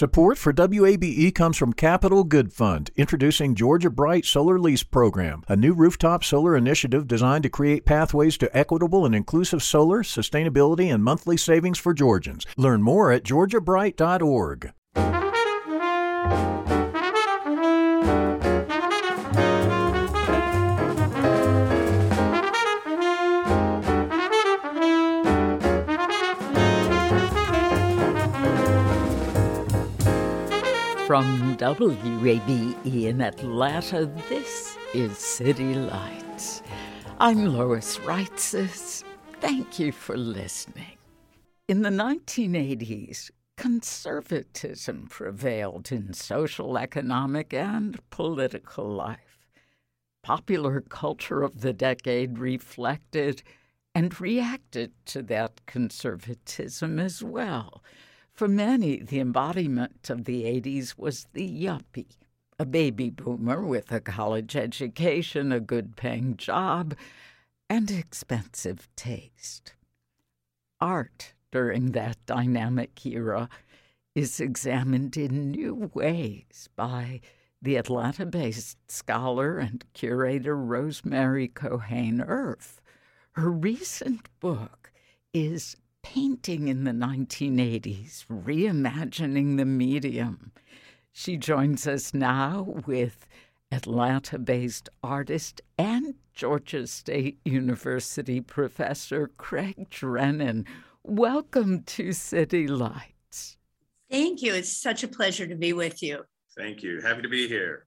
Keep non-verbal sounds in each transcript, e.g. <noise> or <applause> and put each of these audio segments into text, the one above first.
Support for WABE comes from Capital Good Fund, introducing Georgia Bright Solar Lease Program, a new rooftop solar initiative designed to create pathways to equitable and inclusive solar, sustainability, and monthly savings for Georgians. Learn more at georgiabright.org. From WABE in Atlanta, this is City Lights. I'm Lois Reitzes. Thank you for listening. In the 1980s, conservatism prevailed in social, economic, and political life. Popular culture of the decade reflected and reacted to that conservatism as well for many, the embodiment of the 80s was the yuppie, a baby boomer with a college education, a good paying job, and expensive taste. Art during that dynamic era is examined in new ways by the Atlanta based scholar and curator Rosemary Cohane Erf. Her recent book is painting in the 1980s, reimagining the medium. She joins us now with Atlanta based artist and Georgia State University professor Craig Drennen. Welcome to City Lights. Thank you. It's such a pleasure to be with you. Thank you. Happy to be here.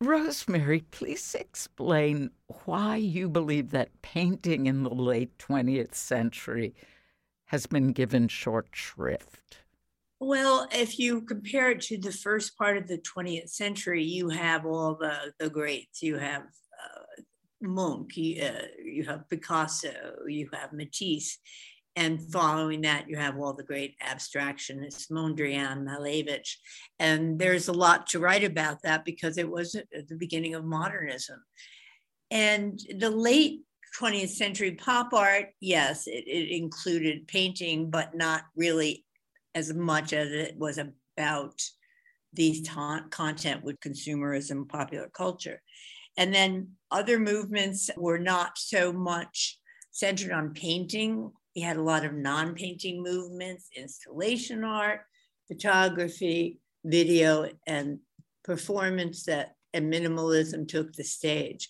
Rosemary, please explain why you believe that painting in the late 20th century has been given short shrift? Well, if you compare it to the first part of the 20th century, you have all the, the greats. You have uh, Munch, you, uh, you have Picasso, you have Matisse. And following that, you have all the great abstractionists, Mondrian, Malevich. And there's a lot to write about that because it was at the beginning of modernism. And the late 20th century pop art, yes, it, it included painting, but not really as much as it was about the ta- content with consumerism, popular culture. And then other movements were not so much centered on painting. We had a lot of non painting movements, installation art, photography, video, and performance that and minimalism took the stage.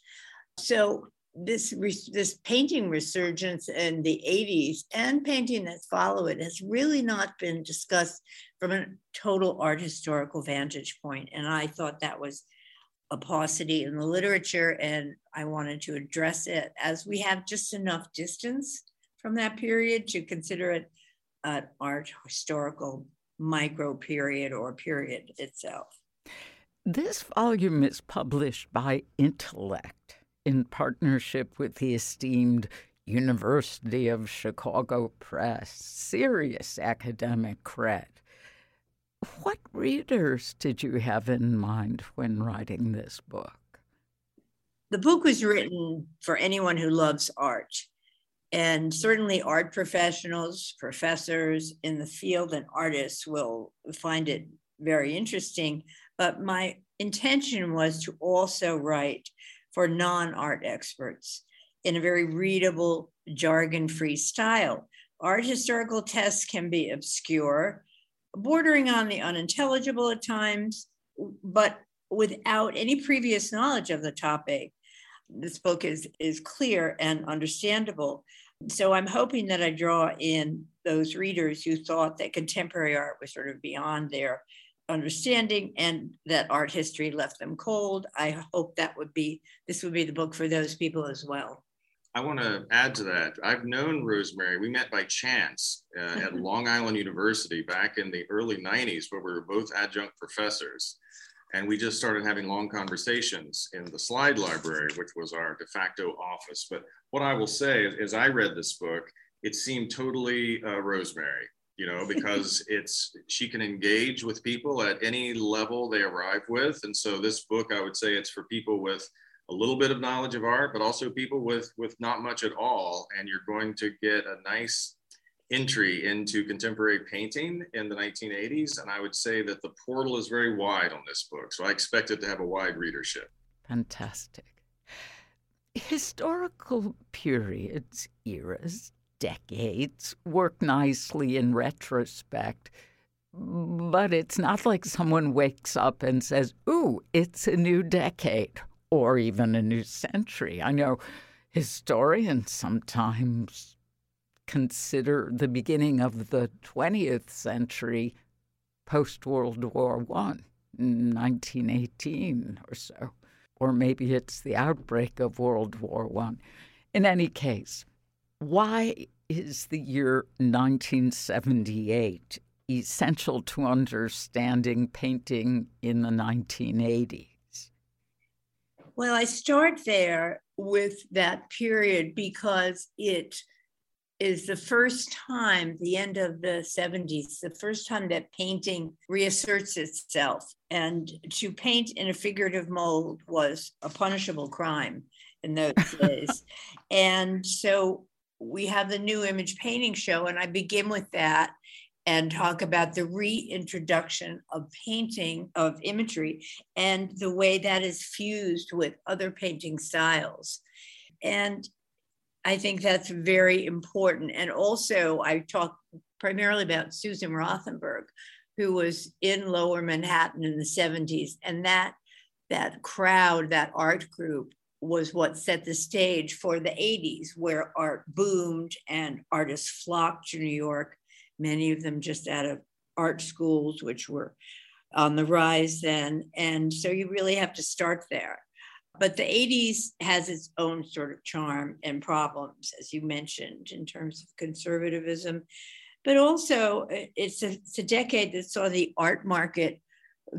So this this painting resurgence in the 80s and painting that followed it has really not been discussed from a total art historical vantage point and i thought that was a paucity in the literature and i wanted to address it as we have just enough distance from that period to consider it an art historical micro period or period itself. This volume is published by intellect in partnership with the esteemed University of Chicago Press, serious academic cred. What readers did you have in mind when writing this book? The book was written for anyone who loves art. And certainly, art professionals, professors in the field, and artists will find it very interesting. But my intention was to also write for non art experts in a very readable, jargon free style. Art historical tests can be obscure, bordering on the unintelligible at times, but without any previous knowledge of the topic. This book is, is clear and understandable. So I'm hoping that I draw in those readers who thought that contemporary art was sort of beyond their understanding and that art history left them cold. I hope that would be this would be the book for those people as well. I want to add to that. I've known Rosemary. We met by chance uh, at Long Island University back in the early 90s, where we were both adjunct professors. And we just started having long conversations in the slide library, which was our de facto office. But what I will say is, as I read this book, it seemed totally uh, Rosemary, you know, <laughs> because it's she can engage with people at any level they arrive with. And so this book, I would say it's for people with a little bit of knowledge of art, but also people with with not much at all. And you're going to get a nice entry into contemporary painting in the 1980s. And I would say that the portal is very wide on this book. So I expect it to have a wide readership. Fantastic. Historical periods, eras, decades work nicely in retrospect. But it's not like someone wakes up and says, Ooh, it's a new decade or even a new century. I know historians sometimes consider the beginning of the 20th century post World War One, 1918 or so, or maybe it's the outbreak of World War One. In any case, why is the year 1978 essential to understanding painting in the 1980s? Well, I start there with that period because it is the first time, the end of the 70s, the first time that painting reasserts itself. And to paint in a figurative mold was a punishable crime in those <laughs> days. and so we have the new image painting show, and I begin with that and talk about the reintroduction of painting of imagery and the way that is fused with other painting styles. And I think that's very important. And also, I talk primarily about Susan Rothenberg, who was in Lower Manhattan in the 70s, and that that crowd, that art group, was what set the stage for the 80s, where art boomed and artists flocked to New York, many of them just out of art schools, which were on the rise then. And so you really have to start there. But the 80s has its own sort of charm and problems, as you mentioned, in terms of conservatism. But also, uh, it's a, it's a decade that saw the art market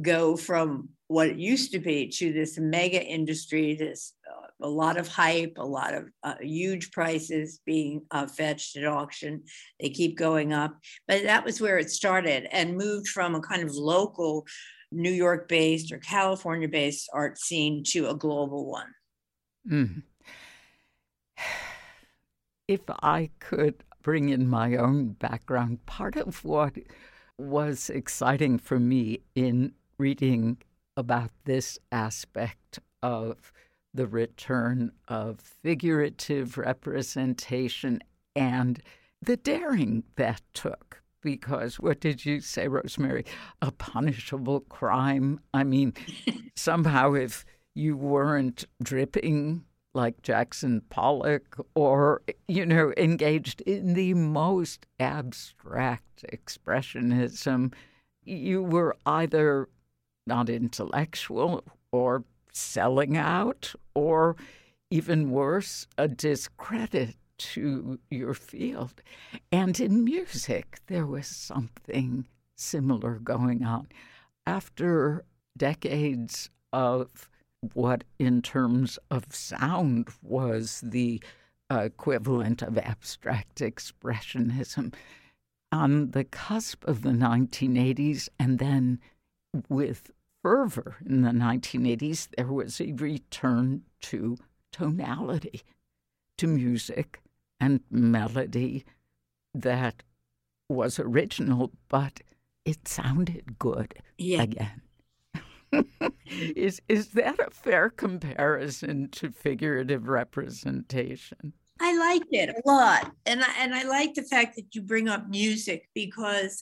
go from what it used to be to this mega industry, this uh, a lot of hype, a lot of uh, huge prices being uh, fetched at auction. They keep going up, but that was where it started and moved from a kind of local New York based or California based art scene to a global one. Mm. If I could bring in my own background, part of what was exciting for me in reading about this aspect of the return of figurative representation and the daring that took because what did you say, Rosemary? A punishable crime. I mean, <laughs> somehow if you weren't dripping like Jackson Pollock or, you know, engaged in the most abstract expressionism, you were either not intellectual or selling out or even worse, a discredit to your field. And in music, there was something similar going on. After decades of what, in terms of sound, was the equivalent of abstract expressionism, on the cusp of the 1980s, and then with fervor in the 1980s, there was a return to tonality, to music and melody that was original, but it sounded good yeah. again. <laughs> is is that a fair comparison to figurative representation? I like it a lot, and I, and I like the fact that you bring up music because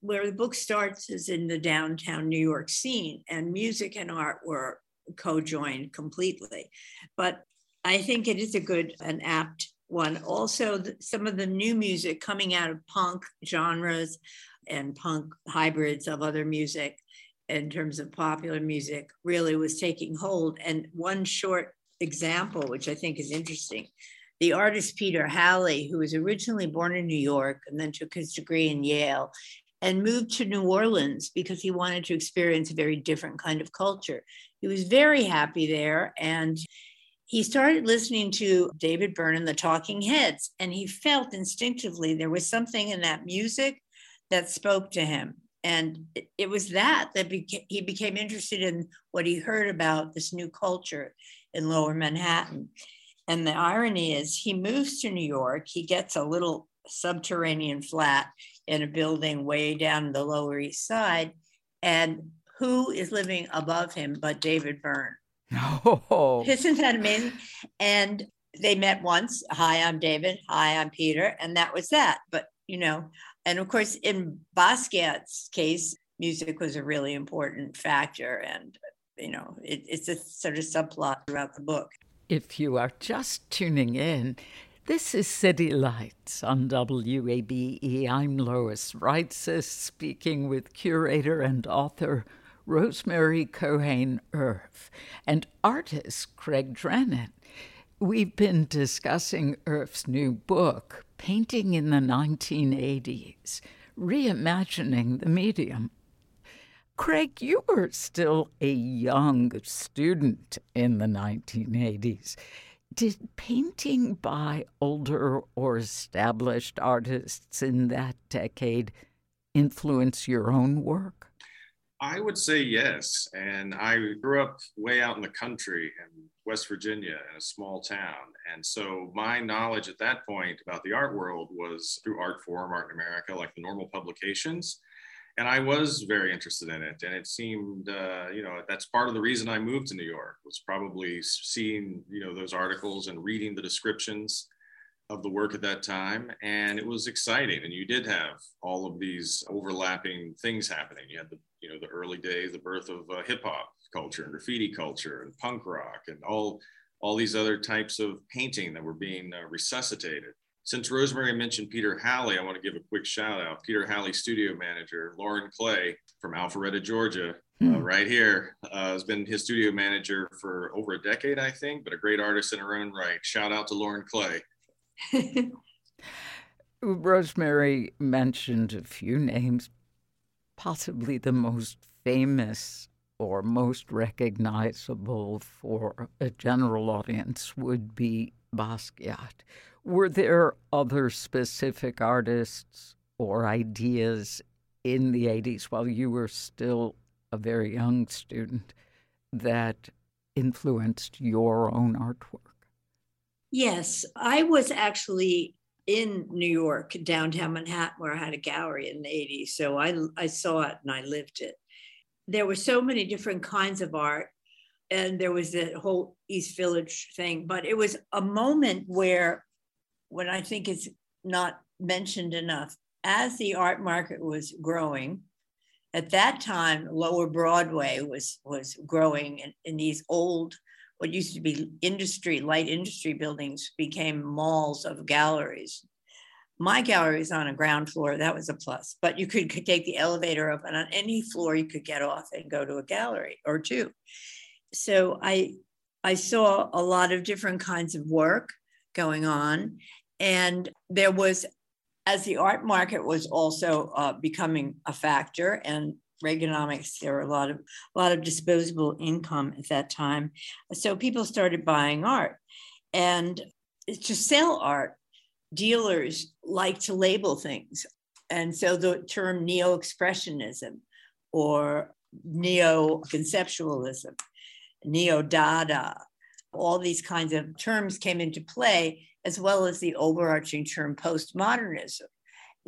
where the book starts is in the downtown New York scene, and music and art were co-joined completely. But I think it is a good and apt one. Also, some of the new music coming out of punk genres and punk hybrids of other music in terms of popular music really was taking hold. And one short example, which I think is interesting, the artist Peter Halley, who was originally born in New York and then took his degree in Yale and moved to New Orleans because he wanted to experience a very different kind of culture. He was very happy there and he started listening to David Byrne and the Talking Heads, and he felt instinctively there was something in that music that spoke to him. And it, was that that beca- he became interested in what he heard about this new culture in lower Manhattan. And the irony is, he moves to New York, he gets a little subterranean flat in a building way down the Lower East Side. And who is living above him but David Byrne? <laughs> Oh. Isn't that amazing? And they met once. Hi, I'm David. Hi, I'm Peter. And that was that. But, you know, and of course, in Basquiat's case, music was a really important factor. And, you know, it, it's a sort of subplot throughout the book. If you are just tuning in, this is City Lights on WABE. I'm Lois Reitzes speaking with curator and author Rosemary Cohane Erf, and artist Craig Drennen. We've been discussing Erf's new book, Painting in the 1980s, Reimagining the Medium. Craig, you were still a young student in the 1980s. Did painting by older or established artists in that decade influence your own work? I would say yes. And I grew up way out in the country in West Virginia in a small town. And so my knowledge at that point about the art world was through Artforum, Art in America, like the normal publications. And I was very interested in it. And it seemed, uh, you know, that's part of the reason I moved to New York was probably seeing, you know, those articles and reading the descriptions of the work at that time and it was exciting and you did have all of these overlapping things happening you had the you know the early days the birth of uh, hip hop culture and graffiti culture and punk rock and all all these other types of painting that were being uh, resuscitated since rosemary mentioned peter halley i want to give a quick shout out peter halley studio manager lauren clay from alpharetta georgia uh, hmm. right here uh, has been his studio manager for over a decade i think but a great artist in her own right shout out to lauren clay <laughs> Rosemary mentioned a few names, possibly the most famous or most recognizable for a general audience would be Basquiat. Were there other specific artists or ideas in the 80s while you were still a very young student that influenced your own artwork? Yes, I was actually in New York, downtown Manhattan, where I had a gallery in the 80s. So I, I saw it and I lived it. There were so many different kinds of art, and there was that whole East Village thing. But it was a moment where, when I think it's not mentioned enough, as the art market was growing, at that time, Lower Broadway was was growing in, in these old what used to be industry, light industry buildings became malls of galleries. My gallery was on a ground floor. That was a plus. But you could, could take the elevator up, and on any floor you could get off and go to a gallery or two. So I I saw a lot of different kinds of work going on, and there was as the art market was also uh, becoming a factor and Reaganomics, there were a lot of a lot of disposable income at that time. So people started buying art. And to sell art, dealers like to label things. And so the term neo-expressionism or neo-conceptualism, neo-dada, all these kinds of terms came into play, as well as the overarching term postmodernism.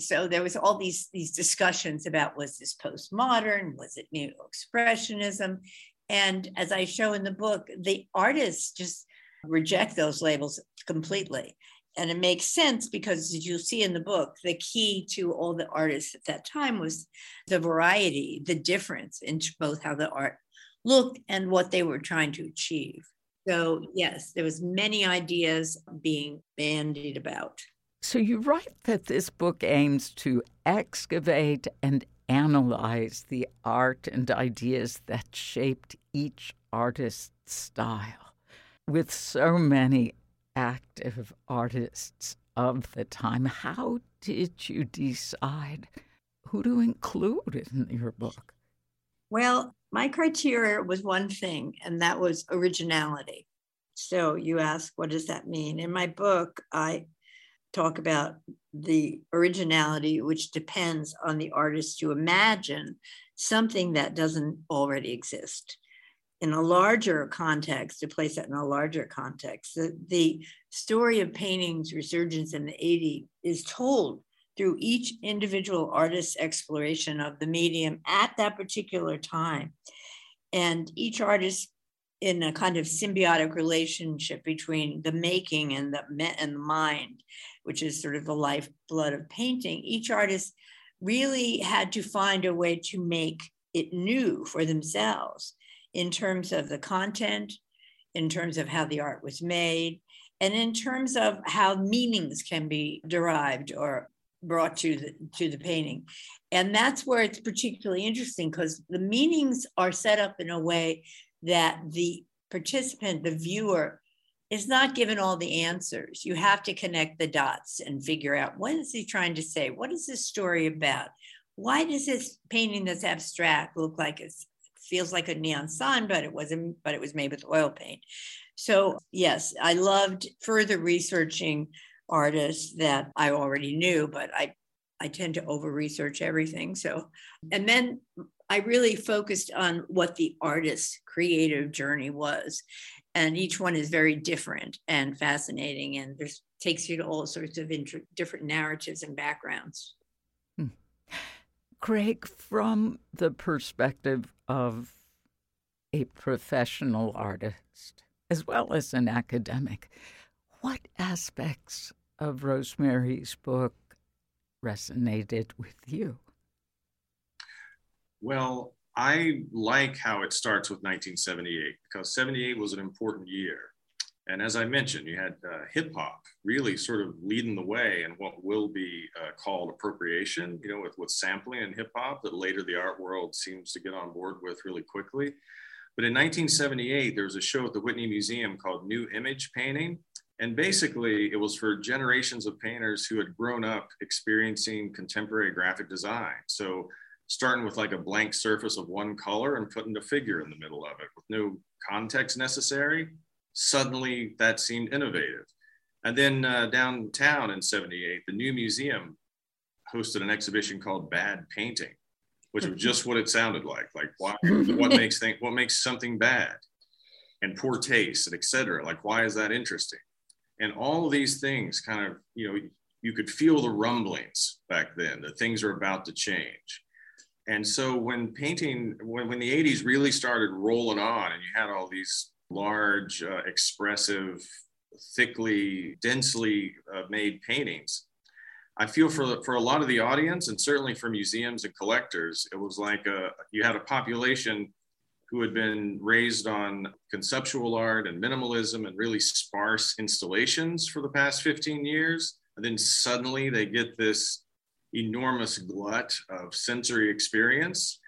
So there was all these these discussions about was this postmodern? Was it new expressionism? And as i show in the book the artists just reject those labels completely. And it makes sense because as you see in the book the key to all the artists at that time was the variety the difference in both how the art looked and what they were trying to achieve so yes there was many ideas being bandied about so you write that this book aims to excavate and analyze the art and ideas that shaped each artist's style. With so many active artists of the time, how did you decide who to include in your book? Well, my criteria was one thing, and that was originality. So you ask, what does that mean? In my book, I talk about the originality, which depends on the artist to imagine something that doesn't already exist. In a larger context, to place that in a larger context, the, the story of painting's resurgence in the 80s is told through each individual artist's exploration of the medium at that particular time. And each artist in a kind of symbiotic relationship between the making and the and the mind, which is sort of the lifeblood of painting. Each artist really had to find a way to make it new for themselves in terms of the content, in terms of how the art was made, and in terms of how meanings can be derived or brought to the to the painting. And that's where it's particularly interesting because the meanings are set up in a way that the participant the viewer is not given all the answers. You have to connect the dots and figure out what is he trying to say? What is this story about? Why does this painting that's abstract look like it feels like a neon sign but it wasn't but it was made with oil paint? So yes i loved further researching artists that I already knew, but I I tend to over research everything. So, and then I really focused on what the artist's creative journey was. And each one is very different and fascinating, and there's takes you to all sorts of inter- different narratives and backgrounds. Hmm. Craig, from the perspective of a professional artist as well as an academic, what aspects of Rosemary's book resonated with you? Well, I like how it starts with 1978 because 78 was an important year. And as I mentioned, you had uh, hip hop really sort of leading the way in what will be uh, called appropriation, you know, with, with sampling and hip hop that later the art world seems to get on board with really quickly. But in 1978, there was a show at the Whitney Museum called New Image Painting. And basically, it was for generations of painters who had grown up experiencing contemporary graphic design. So, starting with like a blank surface of one color and putting a figure in the middle of it with no context necessary, suddenly that seemed innovative. And then uh, downtown in 78, the new museum hosted an exhibition called Bad Painting, which was just what it sounded like. Like, why, <laughs> what makes think, what makes something bad? and poor taste and etc. Like, why is that interesting? And all of these things kind of you know you could feel the rumblings back then that things are about to change. And so when painting when, when the 80s really started rolling on and you had all these large uh, expressive thickly densely uh, made paintings i feel for, for a lot of the audience and certainly for museums and collectors it was like a, you had a population who had been raised on conceptual art and minimalism and really sparse installations for the past 15 years. And then suddenly they get this enormous glut of sensory experience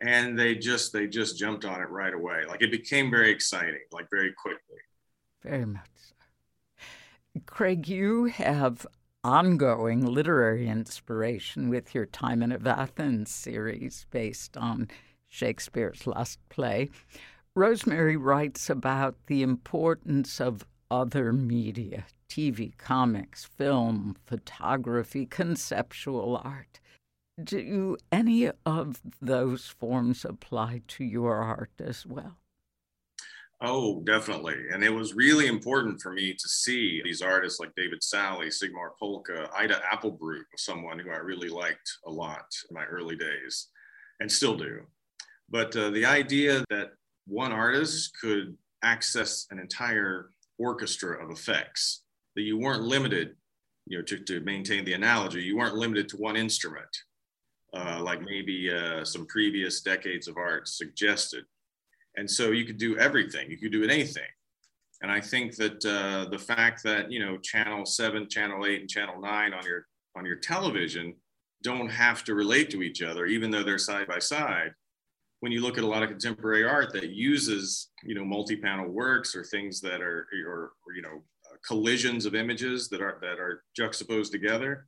and they just they just jumped on it right away like it became very exciting like very quickly very much craig you have ongoing literary inspiration with your Timon of Athens series based on Shakespeare's last play, Rosemary writes about the importance of other media TV, comics, film, photography, conceptual art. Do any of those forms apply to your art as well? Oh, definitely. And it was really important for me to see these artists like David Salle, Sigmar Polke, Ida Applebroog, someone who I really liked a lot in my early days and still do. But uh, the idea that one artist could access an entire orchestra of effects, that you weren't limited, you know, to, to maintain the analogy, you weren't limited to one instrument, uh, like maybe uh, some previous decades of art suggested. And so you could do everything, you could do anything. And I think that uh, the fact that, you know, channel seven, channel eight, and channel nine on your on your television don't have to relate to each other, even though they're side by side, when you look at a lot of contemporary art that uses you know multi-panel works or things that are or, or you know uh, collisions of images that are that are juxtaposed together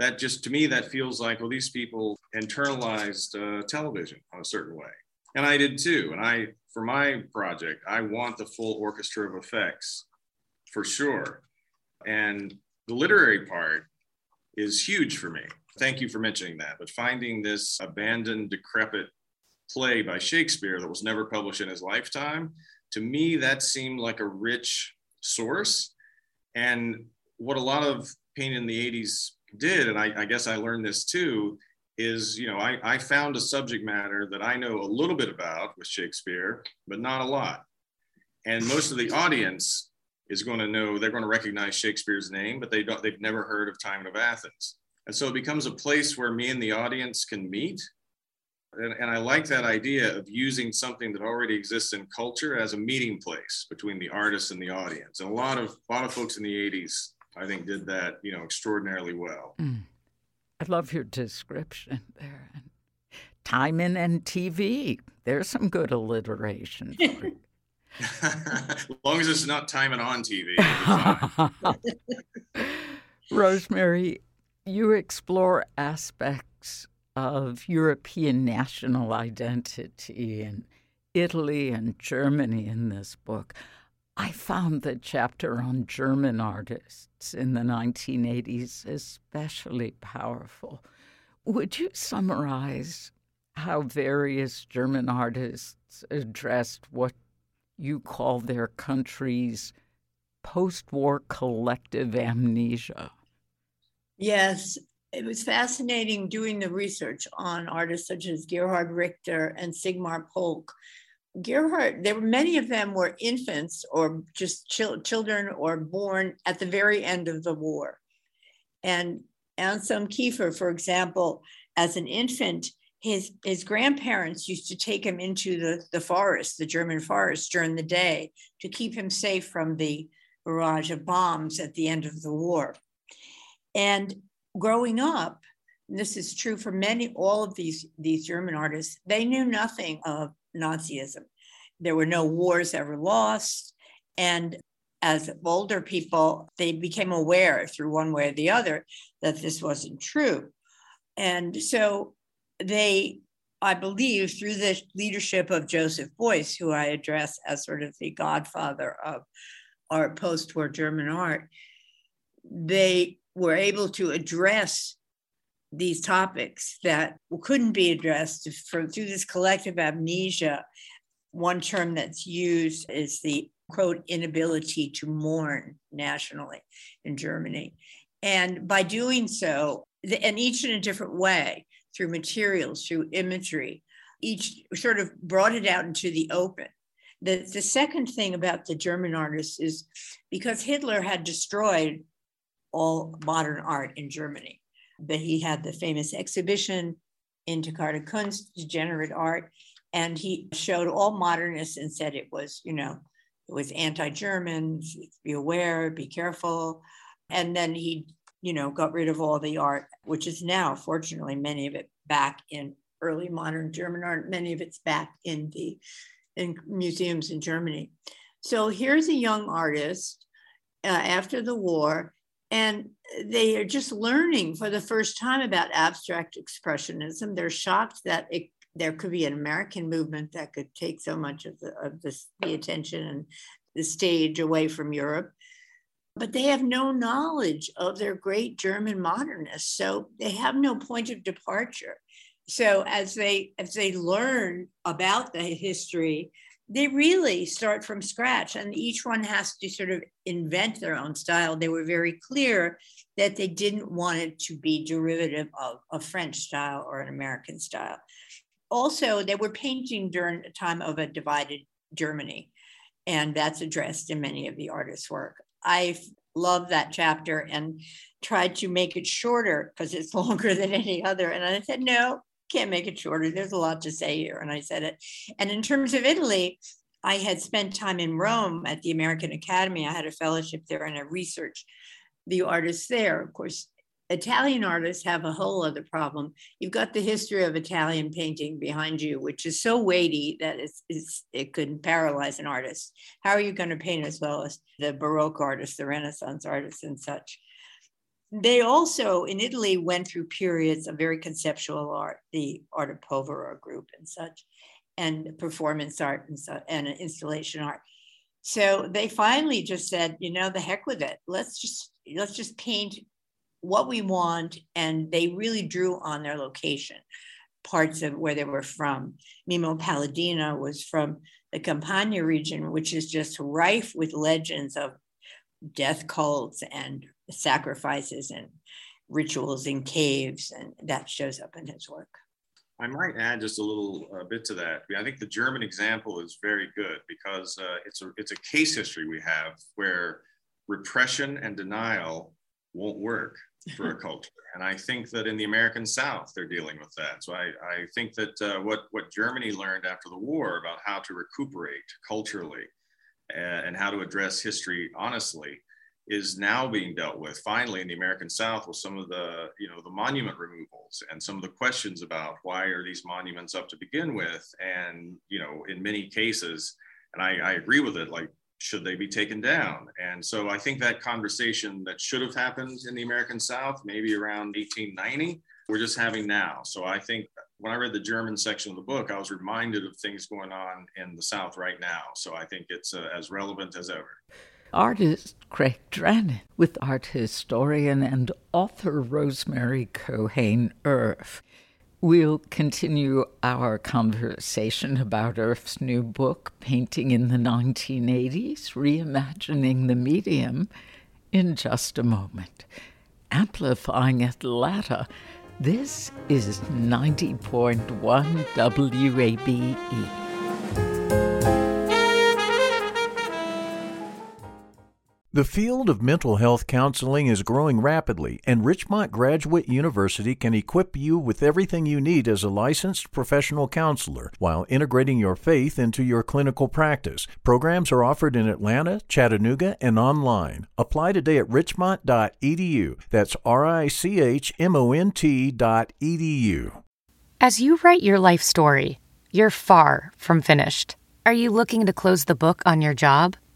that just to me that feels like well these people internalized uh, television on a certain way. And i did too. And i for my project i want the full orchestra of effects for sure. And the literary part is huge for me. Thank you for mentioning that. But finding this abandoned decrepit play by shakespeare that was never published in his lifetime to me that seemed like a rich source and what a lot of pain in the 80s did, and I, I guess I learned this too, is you know I, I found a subject matter that I know a little bit about with Shakespeare, but not a lot. And most of the audience is going to know they're going to recognize Shakespeare's name, but they don't they've never heard of Timon of Athens. And so it becomes a place where me and the audience can meet. And, and I like that idea of using something that already exists in culture as a meeting place between the artist and the audience. And a lot of a lot of folks in the 80s I think did that, you know, extraordinarily well. Mm. I love your description there. Timon and TV. There's some good alliteration. <laughs> <laughs> as long as it's not Timon on TV. <laughs> Rosemary, you explore aspects of European national identity in Italy and Germany in this book. I found the chapter on German artists in the 1980s especially powerful. Would you summarize how various German artists addressed what you call their country's post war collective amnesia? Yes, it was fascinating doing the research on artists such as Gerhard Richter and Sigmar Polke Gerhard, there were many of them were infants or just ch- children or born at the very end of the war. And Anselm Kiefer, for example, as an infant, his, his grandparents used to take him into the, the forest, the German forest during the day to keep him safe from the barrage of bombs at the end of the war. And growing up, this is true for many, all of these, these German artists, they knew nothing of Nazism. There were no wars ever lost. And as older people, they became aware through one way or the other that this wasn't true. And so they, I believe, through the leadership of Joseph Beuys, who I address as sort of the godfather of art, post war German art, they were able to address these topics that couldn't be addressed from, through this collective amnesia. One term that's used is the quote inability to mourn nationally in Germany. And by doing so, and each in a different way, through materials, through imagery, each sort of brought it out into the open. The, the second thing about the German artists is because Hitler had destroyed all modern art in Germany but he had the famous exhibition Entartete Kunst, Degenerate Art, and he showed all modernists and said it was, you know, it was anti-German, be aware, be careful. And then he, you know, got rid of all the art, which is now, fortunately, many of it back in early modern German art, many of it's back in the in museums in Germany. So here's a young artist uh, after the war and they are just learning for the first time about abstract expressionism. They're shocked that it, there could be an American movement that could take so much of the of the attention and the stage away from Europe. But they have no knowledge of their great German modernists, so they have no point of departure. So as they as they learn about the history they really start from scratch and each one has to sort of invent their own style. They were very clear that they didn't want it to be derivative of a French style or an American style. Also, they were painting during a time of a divided Germany, and that's addressed in many of the artists' work. I love that chapter and tried to make it shorter because it's <laughs> longer than any other. And I said, no, can't make it shorter. There's a lot to say here. And I said it. And in terms of Italy, I had spent time in Rome at the American Academy. I had a fellowship there and I researched the artists there. Of course, Italian artists have a whole other problem. You've got the history of Italian painting behind you, which is so weighty that it's, it's, it could paralyze an artist. How are you going to paint as well as the Baroque artists, the Renaissance artists, and such? They also in Italy went through periods of very conceptual art, the Arte Povera group and such, and performance art and, so, and installation art. So they finally just said, you know, the heck with it. Let's just let's just paint what we want, and they really drew on their location, parts of where they were from. Mimmo Paladino was from the Campania region, which is just rife with legends of death cults and sacrifices and rituals in caves, and that shows up in his work. I might add just a little uh, bit to that. I think the German example is very good because uh, it's a it's a case history we have where repression and denial won't work for a <laughs> culture, and I think that in the American South they're dealing with that. So I, I think that uh, what what Germany learned after the war about how to recuperate culturally and, and how to address history honestly is now being dealt with finally in the American South with some of the, you know, the monument removals and some of the questions about why are these monuments up to begin with? And, you know, in many cases, and I, I agree with it, like, should they be taken down? And so I think that conversation that should have happened in the American South, maybe around 1890, we're just having now. So I think when I read the German section of the book, I was reminded of things going on in the South right now. So I think it's uh, as relevant as ever artist Craig Drennen with art historian and author Rosemary Cohane Erf. We'll continue our conversation about Erf's new book, Painting in the 1980s Reimagining the Medium, in just a moment. Amplifying Atlanta, this is 90.1 WABE. The field of mental health counseling is growing rapidly, and Richmont Graduate University can equip you with everything you need as a licensed professional counselor while integrating your faith into your clinical practice. Programs are offered in Atlanta, Chattanooga, and online. Apply today at richmont.edu. That's R I C H M O N T.edu. As you write your life story, you're far from finished. Are you looking to close the book on your job?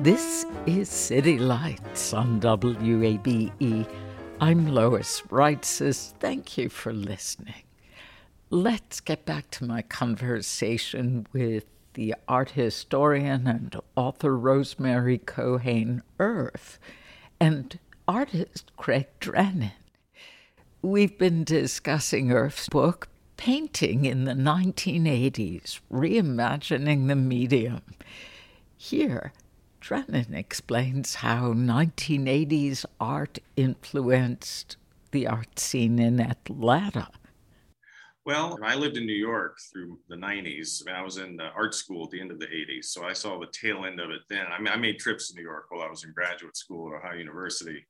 This is City Lights on WABE. I'm Lois Reitzes. Thank you for listening. Let's get back to my conversation with the art historian and author Rosemary Cohane Erf and artist Craig Drennen. We've been discussing Erf's book, Painting in the 1980s, Reimagining the Medium. Here, Drennen explains how 1980s art influenced the art scene in Atlanta. Well, I lived in New York through the 90s. I, mean, I was in art school at the end of the 80s, so I saw the tail end of it then. I, mean, I made trips to New York while I was in graduate school at Ohio University.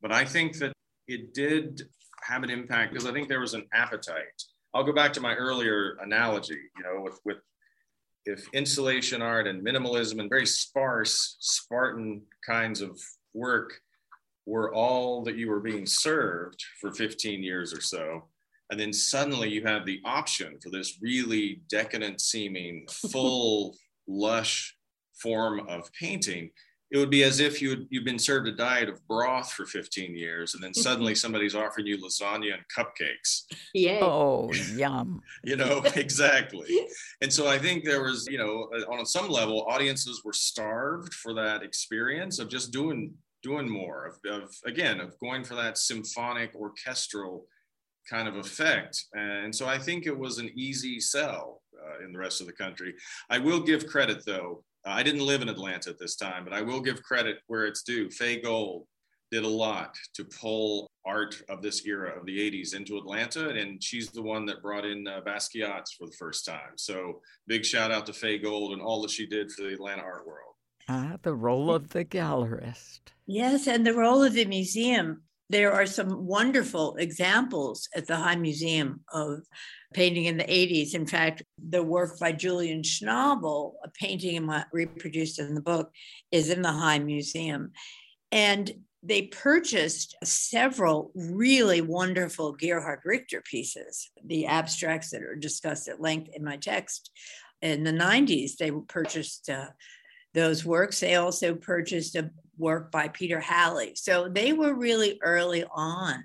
But I think that it did have an impact because I think there was an appetite. I'll go back to my earlier analogy, you know, with, with if installation art and minimalism and very sparse Spartan kinds of work were all that you were being served for 15 years or so, and then suddenly you have the option for this really decadent seeming, <laughs> full, lush form of painting, it would be as if you you've been served a diet of broth for 15 years and then suddenly somebody's offering you lasagna and cupcakes. Yeah oh yum. <laughs> You know <laughs> exactly. And so i think there was you know uh, on some level audiences were starved for that experience of just doing doing more of, of again of going for that symphonic orchestral kind of effect. And so i think it was an easy sell uh, in the rest of the country. I will give credit though I didn't live in Atlanta at this time, but I will give credit where it's due. Fay Gold did a lot to pull art of this era of the 80s into Atlanta, and she's the one that brought in uh, Basquiat's for the first time. So big shout out to Fay Gold and all that she did for the Atlanta art world. Ah, the role of the gallerist. Yes, and the role of the museum. There are some wonderful examples at the High Museum of painting in the 80s. In fact, the work by Julian Schnabel, a painting reproduced in the book, is in the High Museum. And they purchased several really wonderful Gerhard Richter pieces, the abstracts that are discussed at length in my text. In the 90s, they purchased uh, those works. They also purchased a work by Peter Halley. So they were really early on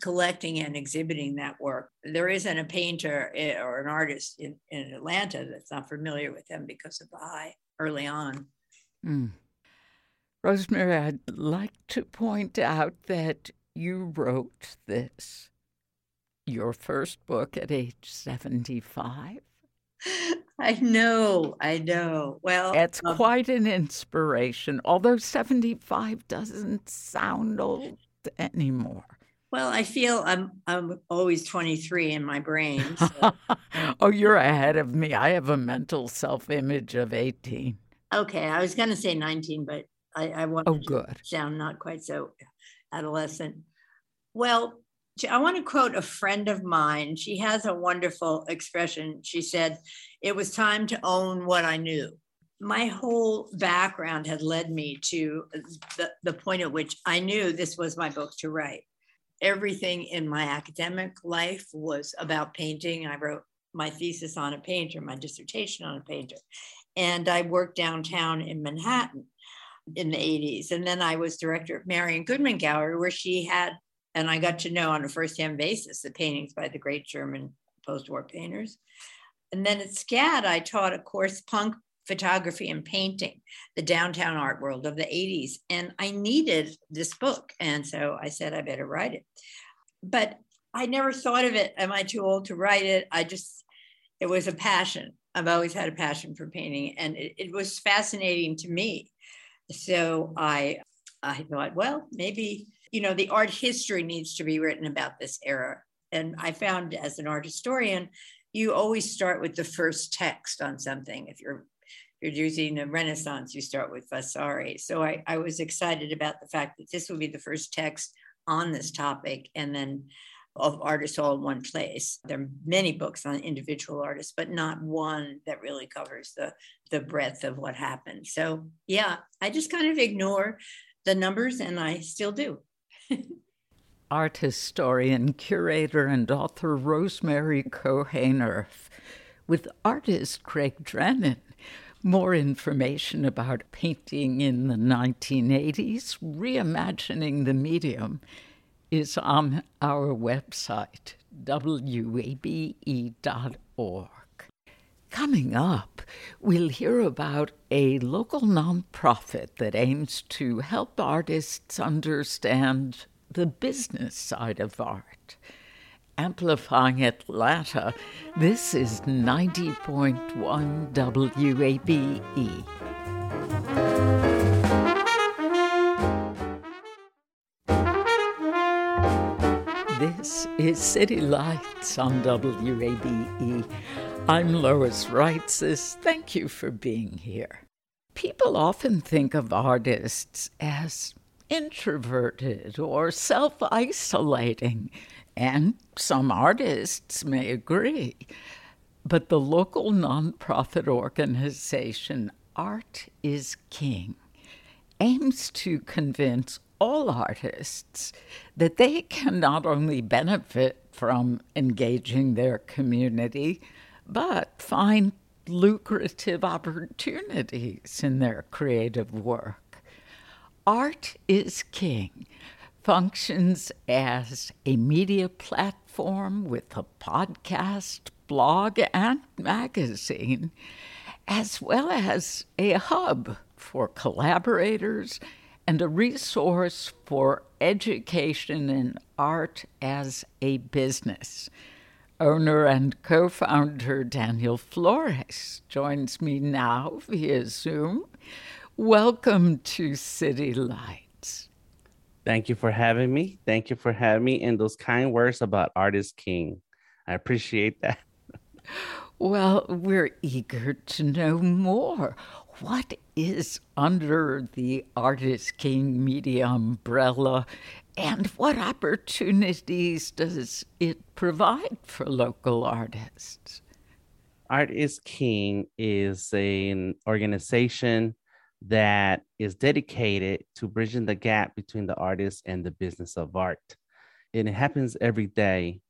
collecting and exhibiting that work. There isn't a painter eh, or an artist in, in Atlanta that's not familiar with them because of the high early on. Mm. Rosemary, I'd like to point out that you wrote this, your first book at age 75. <laughs> I know, I know. Well, it's um, quite an inspiration, although 75 doesn't sound old anymore. Well, I feel I'm I'm always 23 in my brain. So. <laughs> oh, you're ahead of me. I have a mental self-image of 18. Okay, I was going to say 19, but I, I want oh, good. sound not quite so adolescent. Well, I want to quote a friend of mine. She has a wonderful expression. She said, It was time to own what I knew. My whole background had led me to the, the point at which I knew this was my book to write. Everything in my academic life was about painting. I wrote my thesis on a painter, my dissertation on a painter. And I worked downtown in Manhattan in the 80s. And then I was director of Marian Goodman Gallery, where she had, and I got to know on a first-hand basis the paintings by the great German post-war painters. And then at SCAD, I taught a course, punk photography and painting, the downtown art world of the 80s. And I needed this book. And so I said, I better write it. But I never thought of it. Am I too old to write it? I just, it was a passion. I've always had a passion for painting. And it, it was fascinating to me so I, I thought, well, maybe, you know, the art history needs to be written about this era. And I found as an art historian, you always start with the first text on something. If you're you're using the Renaissance, you start with Vasari. So I, I was excited about the fact that this will be the first text on this topic. And then of artists all in one place. There are many books on individual artists, but not one that really covers the, the breadth of what happened. So, yeah, I just kind of ignore the numbers, and I still do. <laughs> Art historian, curator, and author Rosemary Kohainer with artist Craig Drennen. More information about painting in the 1980s, reimagining the medium is on our website, wabe.org. Coming up, we'll hear about a local nonprofit that aims to help artists understand the business side of art. Amplifying Atlanta, this is 90.1 WABE. This is City Lights on WABE. I'm Lois Reitzes. Thank you for being here. People often think of artists as introverted or self isolating, and some artists may agree. But the local nonprofit organization Art is King aims to convince all artists that they can not only benefit from engaging their community, but find lucrative opportunities in their creative work. Art is King functions as a media platform with a podcast, blog, and magazine, as well as a hub for collaborators and a resource for education in art as a business. Owner and co founder Daniel Flores joins me now via Zoom. Welcome to City Lights. Thank you for having me. Thank you for having me and those kind words about Art is King. I appreciate that. well, we're eager to know more. What is under the Art is King Media umbrella, and what opportunities does it provide for local artists? Art is King is an organization that is dedicated to bridging the gap between the artist and the business of art. And it happens every day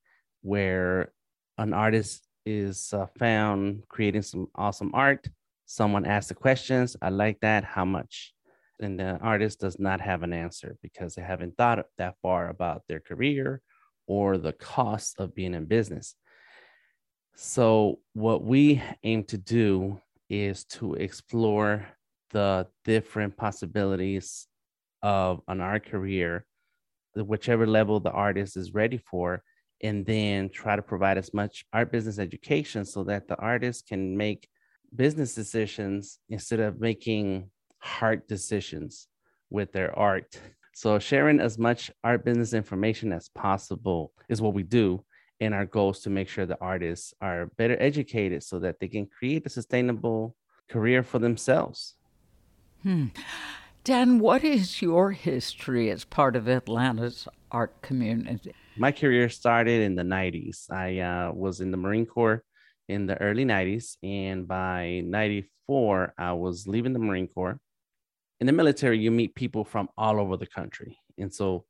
where an artist is uh, found creating some awesome art. Someone asks the questions, I like that, how much? And the artist does not have an answer because they haven't thought that far about their career or the cost of being in business. So, what we aim to do is to explore the different possibilities of an art career, whichever level the artist is ready for, and then try to provide as much art business education so that the artist can make business decisions instead of making hard decisions with their art. So, sharing as much art business information as possible is what we do. And our goal is to make sure the artists are better educated so that they can create a sustainable career for themselves. Hmm. Dan, what is your history as part of Atlanta's art community? My career started in the 90s. I uh, was in the Marine Corps in the early 90s. And by 94, I was leaving the Marine Corps. In the military, you meet people from all over the country. And so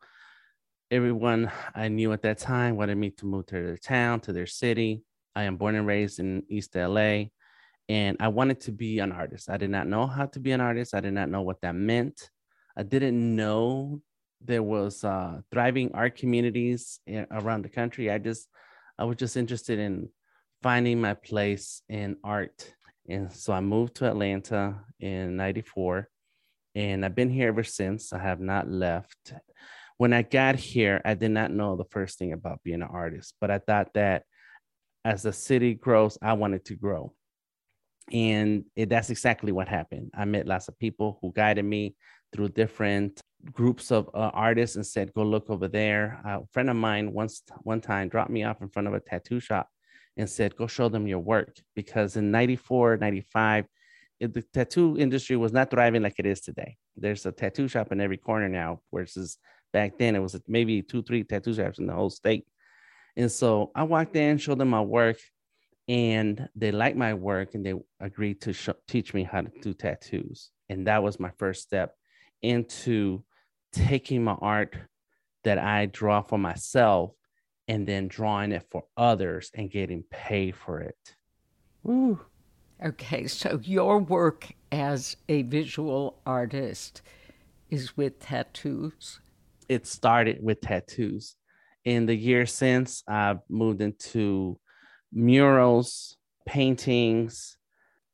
everyone I knew at that time wanted me to move to their town, to their city. I am born and raised in East LA and I wanted to be an artist. I did not know how to be an artist. I did not know what that meant. I didn't know there was uh, thriving art communities around the country. I just, I was just interested in finding my place in art. And so I moved to Atlanta in 94 and I've been here ever since. I have not left. When I got here, I did not know the first thing about being an artist, but I thought that as the city grows, I wanted to grow and it, that's exactly what happened. I met lots of people who guided me through different groups of uh, artists and said, "Go look over there." a friend of mine once one time dropped me off in front of a tattoo shop and said, "Go show them your work," because in 94, 95, the tattoo industry was not thriving like it is today. There's a tattoo shop in every corner now, versus back then it was maybe two, three tattoo shops in the whole state. And so I walked in, showed them my work, and they liked my work and they agreed to sh- teach me how to do tattoos and that was my first step into taking my art that i draw for myself and then drawing it for others and getting paid for it Woo. Okay so your work as a visual artist is with tattoos it started with tattoos in the year since i've moved into murals, paintings,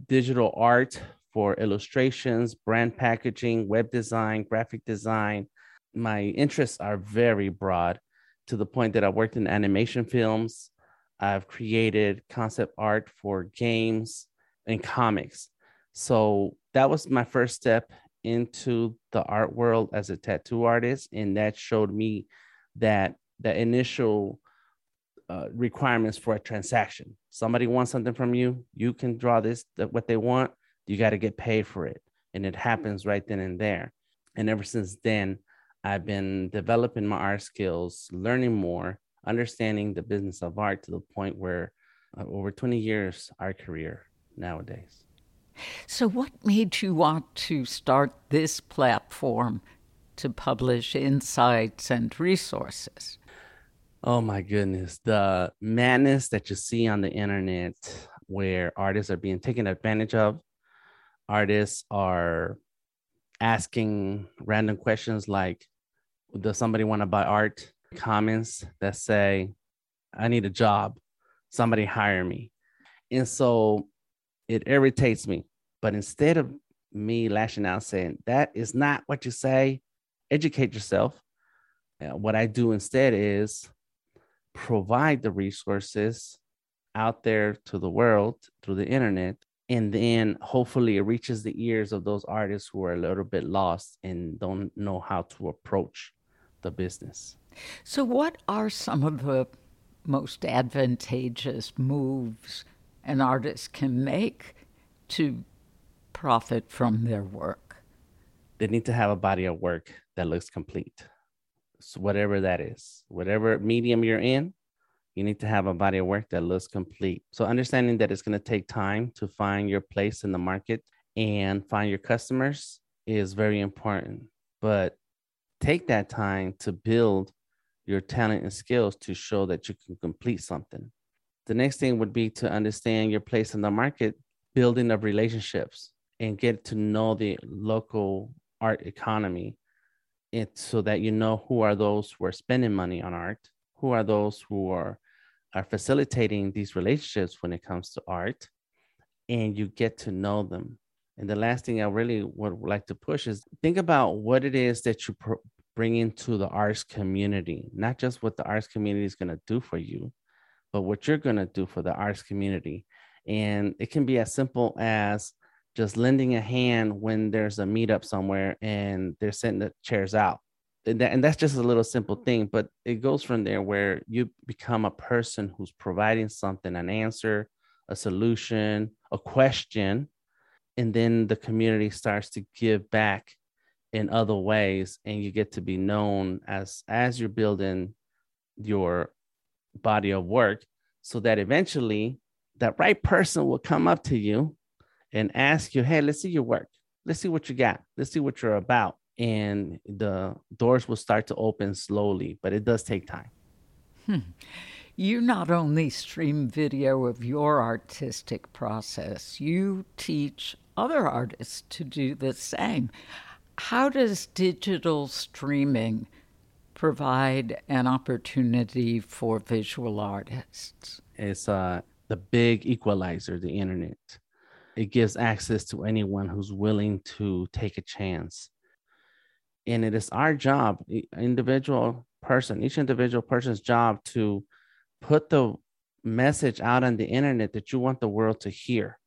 digital art for illustrations, brand packaging, web design, graphic design. My interests are very broad to the point that I've worked in animation films. I've created concept art for games and comics. So that was my first step into the art world as a tattoo artist. And that showed me that the initial uh, requirements for a transaction. Somebody wants something from you, you can draw this that what they want. You got to get paid for it, and it happens right then and there. And ever since then, I've been developing my art skills, learning more, understanding the business of art to the point where uh, over 20 years art career nowadays. So, what made you want to start this platform to publish insights and resources? Oh my goodness. The madness that you see on the internet where artists are being taken advantage of, artists are asking random questions like, Does somebody want to buy art? Comments that say, I need a job, somebody hire me. And so it irritates me. But instead of me lashing out saying, That is not what you say, educate yourself. Uh, what I do instead is provide the resources out there to the world through the internet and then hopefully it reaches the ears of those artists who are a little bit lost and don't know how to approach the business so what are some of the most advantageous moves an artist can make to profit from their work? They need to have a body of work that looks complete. So whatever that is, whatever medium you're in, you need to have a body of work that looks complete. So understanding that it's going to take time to find your place in the market and find your customers is very important. But take that time to build your talent and skills to show that you can complete something. The next thing would be to understand your place in the market, building of relationships, and get to know the local art economy. It, so that you know who are those who are spending money on art, who are those who are are facilitating these relationships when it comes to art, and you get to know them. And the last thing I really would like to push is think about what it is that you pr- bring into the arts community, not just what the arts community is going to do for you, but what you're going to do for the arts community. And it can be as simple as just lending a hand when there's a meetup somewhere and they're setting the chairs out. And, that, and that's just a little simple thing, but it goes from there where you become a person who's providing something, an answer, a solution, a question, and then the community starts to give back in other ways and you get to be known as as you're building your body of work so that eventually that right person will come up to you and ask you hey let's see your work let's see what you got let's see what you're about and the doors will start to open slowly but it does take time hmm. You not only stream video of your artistic process, you teach other artists to do the same. How does digital streaming provide an opportunity for visual artists? It's uh, the big equalizer, the internet. It gives access to anyone who's willing to take a chance. And it is our job, individual person, each individual person's job to put the message out on the internet that you want the world to hear.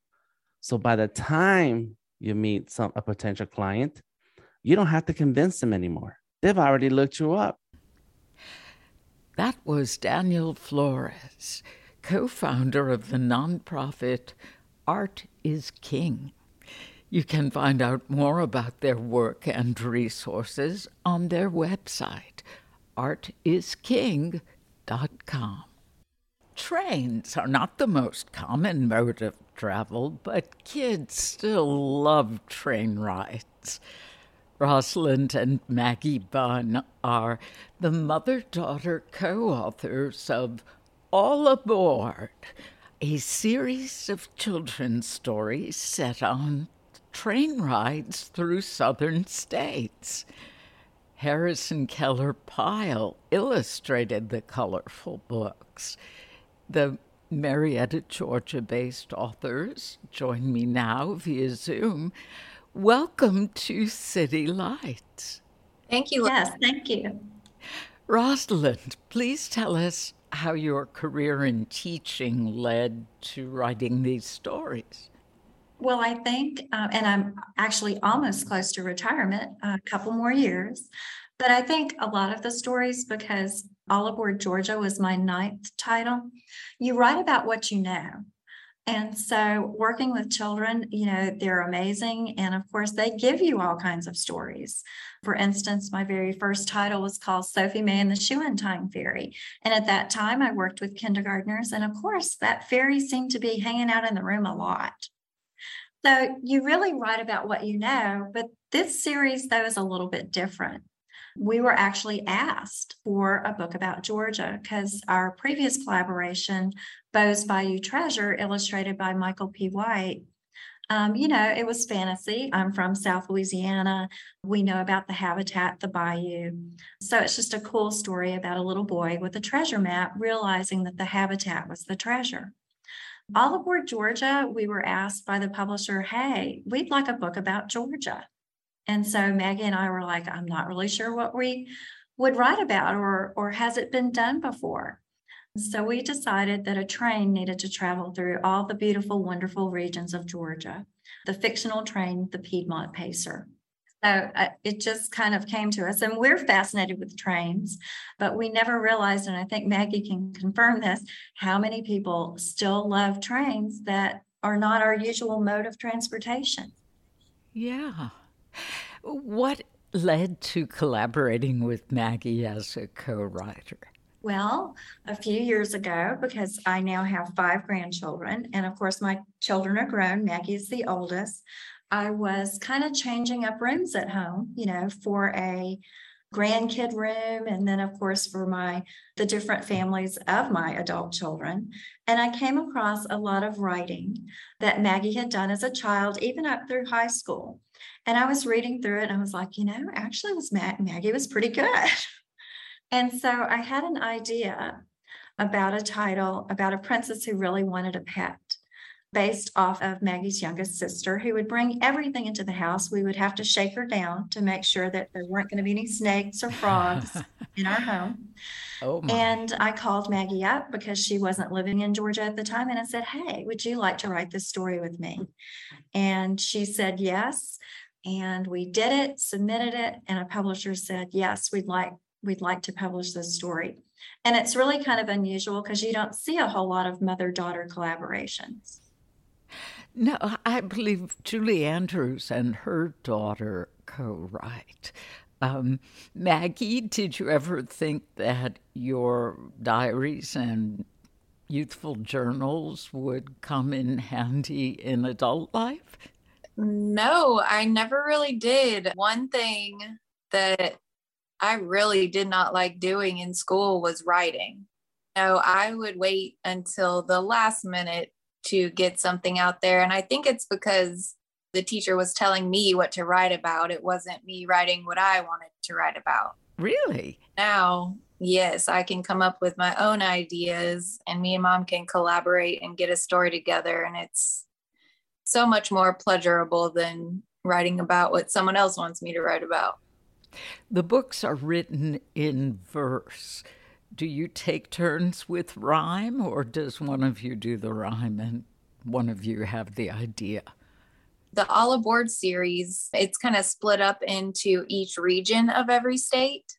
So by the time you meet some a potential client, you don't have to convince them anymore. They've already looked you up. That was Daniel Flores, co founder of the nonprofit Art is King. You can find out more about their work and resources on their website, artisking.com. Trains are not the most common mode of travel, but kids still love train rides. Rosalind and Maggie Bunn are the mother daughter co authors of All Aboard, a series of children's stories set on train rides through southern states. Harrison Keller Pyle illustrated the colorful books. The Marietta, Georgia based authors join me now via Zoom Welcome to City Lights. Thank you. Yes, thank you. Rosalind, please tell us how your career in teaching led to writing these stories. Well, I think, uh, and I'm actually almost close to retirement, a couple more years, but I think a lot of the stories, because All Aboard Georgia was my ninth title, you write about what you know. And so, working with children, you know, they're amazing. And of course, they give you all kinds of stories. For instance, my very first title was called Sophie May and the Shoe and Tying Fairy. And at that time, I worked with kindergartners. And of course, that fairy seemed to be hanging out in the room a lot. So, you really write about what you know. But this series, though, is a little bit different we were actually asked for a book about Georgia because our previous collaboration, Beau's Bayou Treasure, illustrated by Michael P. White, um, you know, it was fantasy. I'm from South Louisiana. We know about the habitat, the bayou. So it's just a cool story about a little boy with a treasure map realizing that the habitat was the treasure. All aboard Georgia, we were asked by the publisher, hey, we'd like a book about Georgia. And so Maggie and I were like, I'm not really sure what we would write about or or has it been done before? So we decided that a train needed to travel through all the beautiful, wonderful regions of Georgia. The fictional train, the Piedmont Pacer. So uh, it just kind of came to us, and we're fascinated with trains, but we never realized, and I think Maggie can confirm this, how many people still love trains that are not our usual mode of transportation. Yeah. What led to collaborating with Maggie as a co writer? Well, a few years ago, because I now have five grandchildren, and of course, my children are grown, Maggie is the oldest. I was kind of changing up rooms at home, you know, for a grandkid room and then of course for my the different families of my adult children and i came across a lot of writing that maggie had done as a child even up through high school and i was reading through it and i was like you know actually was Mag- maggie was pretty good <laughs> and so i had an idea about a title about a princess who really wanted a pet based off of Maggie's youngest sister, who would bring everything into the house. We would have to shake her down to make sure that there weren't going to be any snakes or frogs <laughs> in our home. Oh my. and I called Maggie up because she wasn't living in Georgia at the time. And I said, Hey, would you like to write this story with me? And she said, Yes. And we did it, submitted it, and a publisher said, Yes, we'd like we'd like to publish this story. And it's really kind of unusual because you don't see a whole lot of mother daughter collaborations. No, I believe Julie Andrews and her daughter co write. Um, Maggie, did you ever think that your diaries and youthful journals would come in handy in adult life? No, I never really did. One thing that I really did not like doing in school was writing. No, I would wait until the last minute to get something out there. And I think it's because the teacher was telling me what to write about. It wasn't me writing what I wanted to write about. Really? Now, yes, I can come up with my own ideas and me and mom can collaborate and get a story together. And it's so much more pleasurable than writing about what someone else wants me to write about. The books are written in verse do you take turns with rhyme, or does one of you do the rhyme and one of you have the idea? The All Aboard series, it's kind of split up into each region of every state.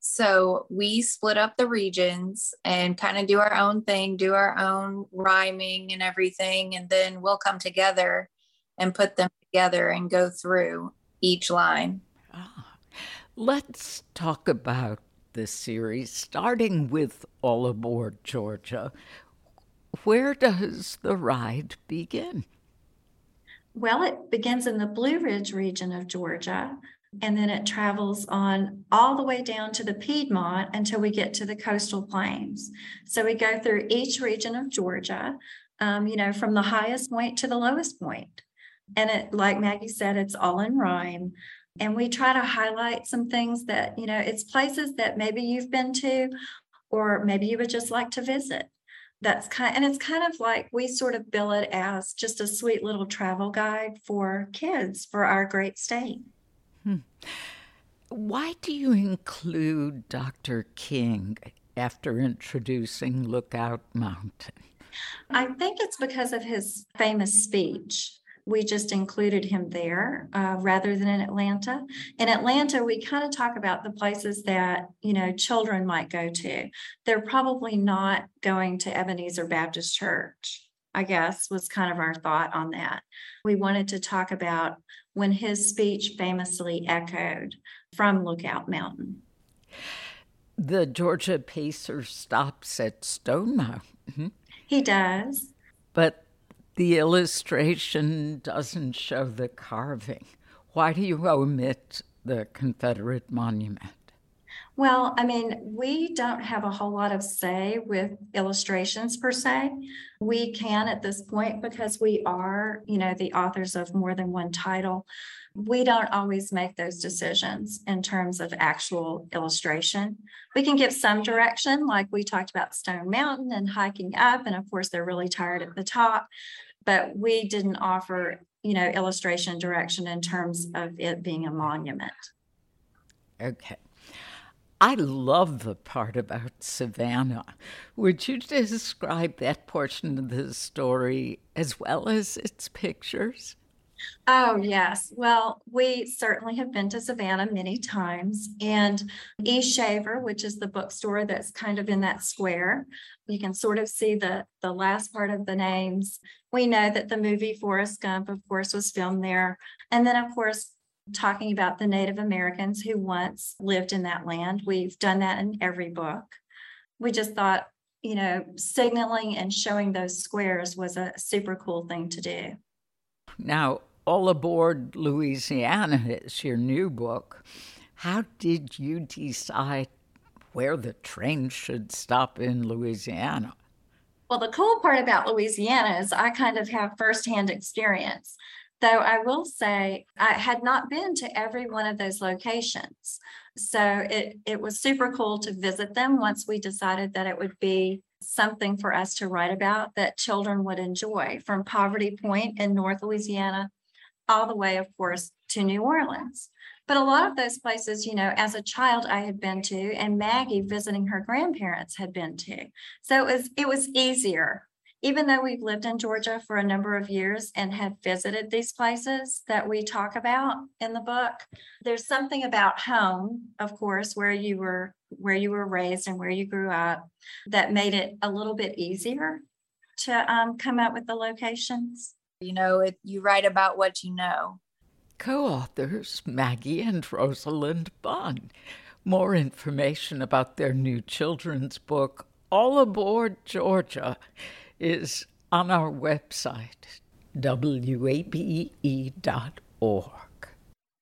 So we split up the regions and kind of do our own thing, do our own rhyming and everything. And then we'll come together and put them together and go through each line. Ah. Let's talk about this series, starting with All Aboard Georgia. Where does the ride begin? Well, it begins in the Blue Ridge region of Georgia, and then it travels on all the way down to the Piedmont until we get to the coastal plains. So we go through each region of Georgia, um, you know, from the highest point to the lowest point. And it, like Maggie said, it's all in rhyme and we try to highlight some things that you know it's places that maybe you've been to or maybe you would just like to visit that's kind and it's kind of like we sort of bill it as just a sweet little travel guide for kids for our great state why do you include dr king after introducing lookout mountain i think it's because of his famous speech we just included him there uh, rather than in Atlanta. In Atlanta, we kind of talk about the places that you know children might go to. They're probably not going to Ebenezer Baptist Church. I guess was kind of our thought on that. We wanted to talk about when his speech famously echoed from Lookout Mountain. The Georgia Pacer stops at Stone Mountain. He does. But the illustration doesn't show the carving. Why do you omit the Confederate monument? Well, I mean, we don't have a whole lot of say with illustrations per se. We can at this point because we are, you know, the authors of more than one title. We don't always make those decisions in terms of actual illustration. We can give some direction, like we talked about Stone Mountain and hiking up. And of course, they're really tired at the top but we didn't offer, you know, illustration direction in terms of it being a monument. Okay. I love the part about Savannah. Would you describe that portion of the story as well as its pictures? Oh, yes. Well, we certainly have been to Savannah many times. And E Shaver, which is the bookstore that's kind of in that square, you can sort of see the, the last part of the names. We know that the movie Forrest Gump, of course, was filmed there. And then, of course, talking about the Native Americans who once lived in that land. We've done that in every book. We just thought, you know, signaling and showing those squares was a super cool thing to do. Now, All Aboard Louisiana is your new book. How did you decide where the train should stop in Louisiana? Well, the cool part about Louisiana is I kind of have firsthand experience. Though I will say I had not been to every one of those locations. So it, it was super cool to visit them once we decided that it would be something for us to write about that children would enjoy from Poverty Point in North Louisiana all the way, of course, to New Orleans. But a lot of those places, you know, as a child I had been to, and Maggie visiting her grandparents had been to. So it was it was easier even though we've lived in Georgia for a number of years and have visited these places that we talk about in the book, there's something about home, of course, where you were where you were raised and where you grew up that made it a little bit easier to um, come up with the locations. You know, it, you write about what you know. Co-authors Maggie and Rosalind Bunn. More information about their new children's book, All Aboard Georgia, is on our website, wabe.org.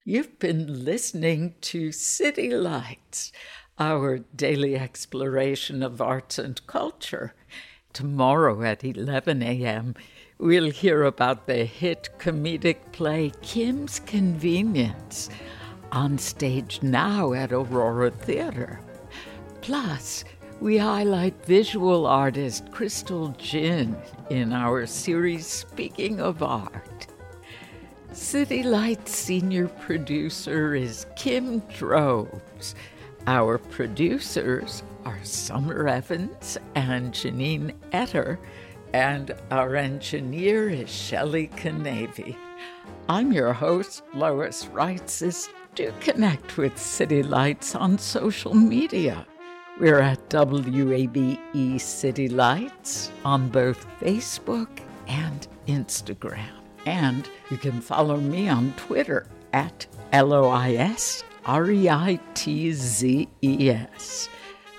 You've been listening to City Lights, our daily exploration of arts and culture. Tomorrow at 11 a.m., we'll hear about the hit comedic play Kim's Convenience, on stage now at Aurora Theater. Plus, we highlight visual artist Crystal Jin in our series Speaking of Art. City Lights senior producer is Kim Drobes. Our producers are Summer Evans and Janine Etter, and our engineer is Shelley Canavy. I'm your host, Lois Reitzes. Do connect with City Lights on social media. We're at WABE City Lights on both Facebook and Instagram. And you can follow me on Twitter at L O I S R E I T Z E S.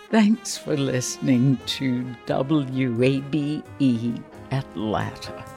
Thanks for listening to WABE Atlanta.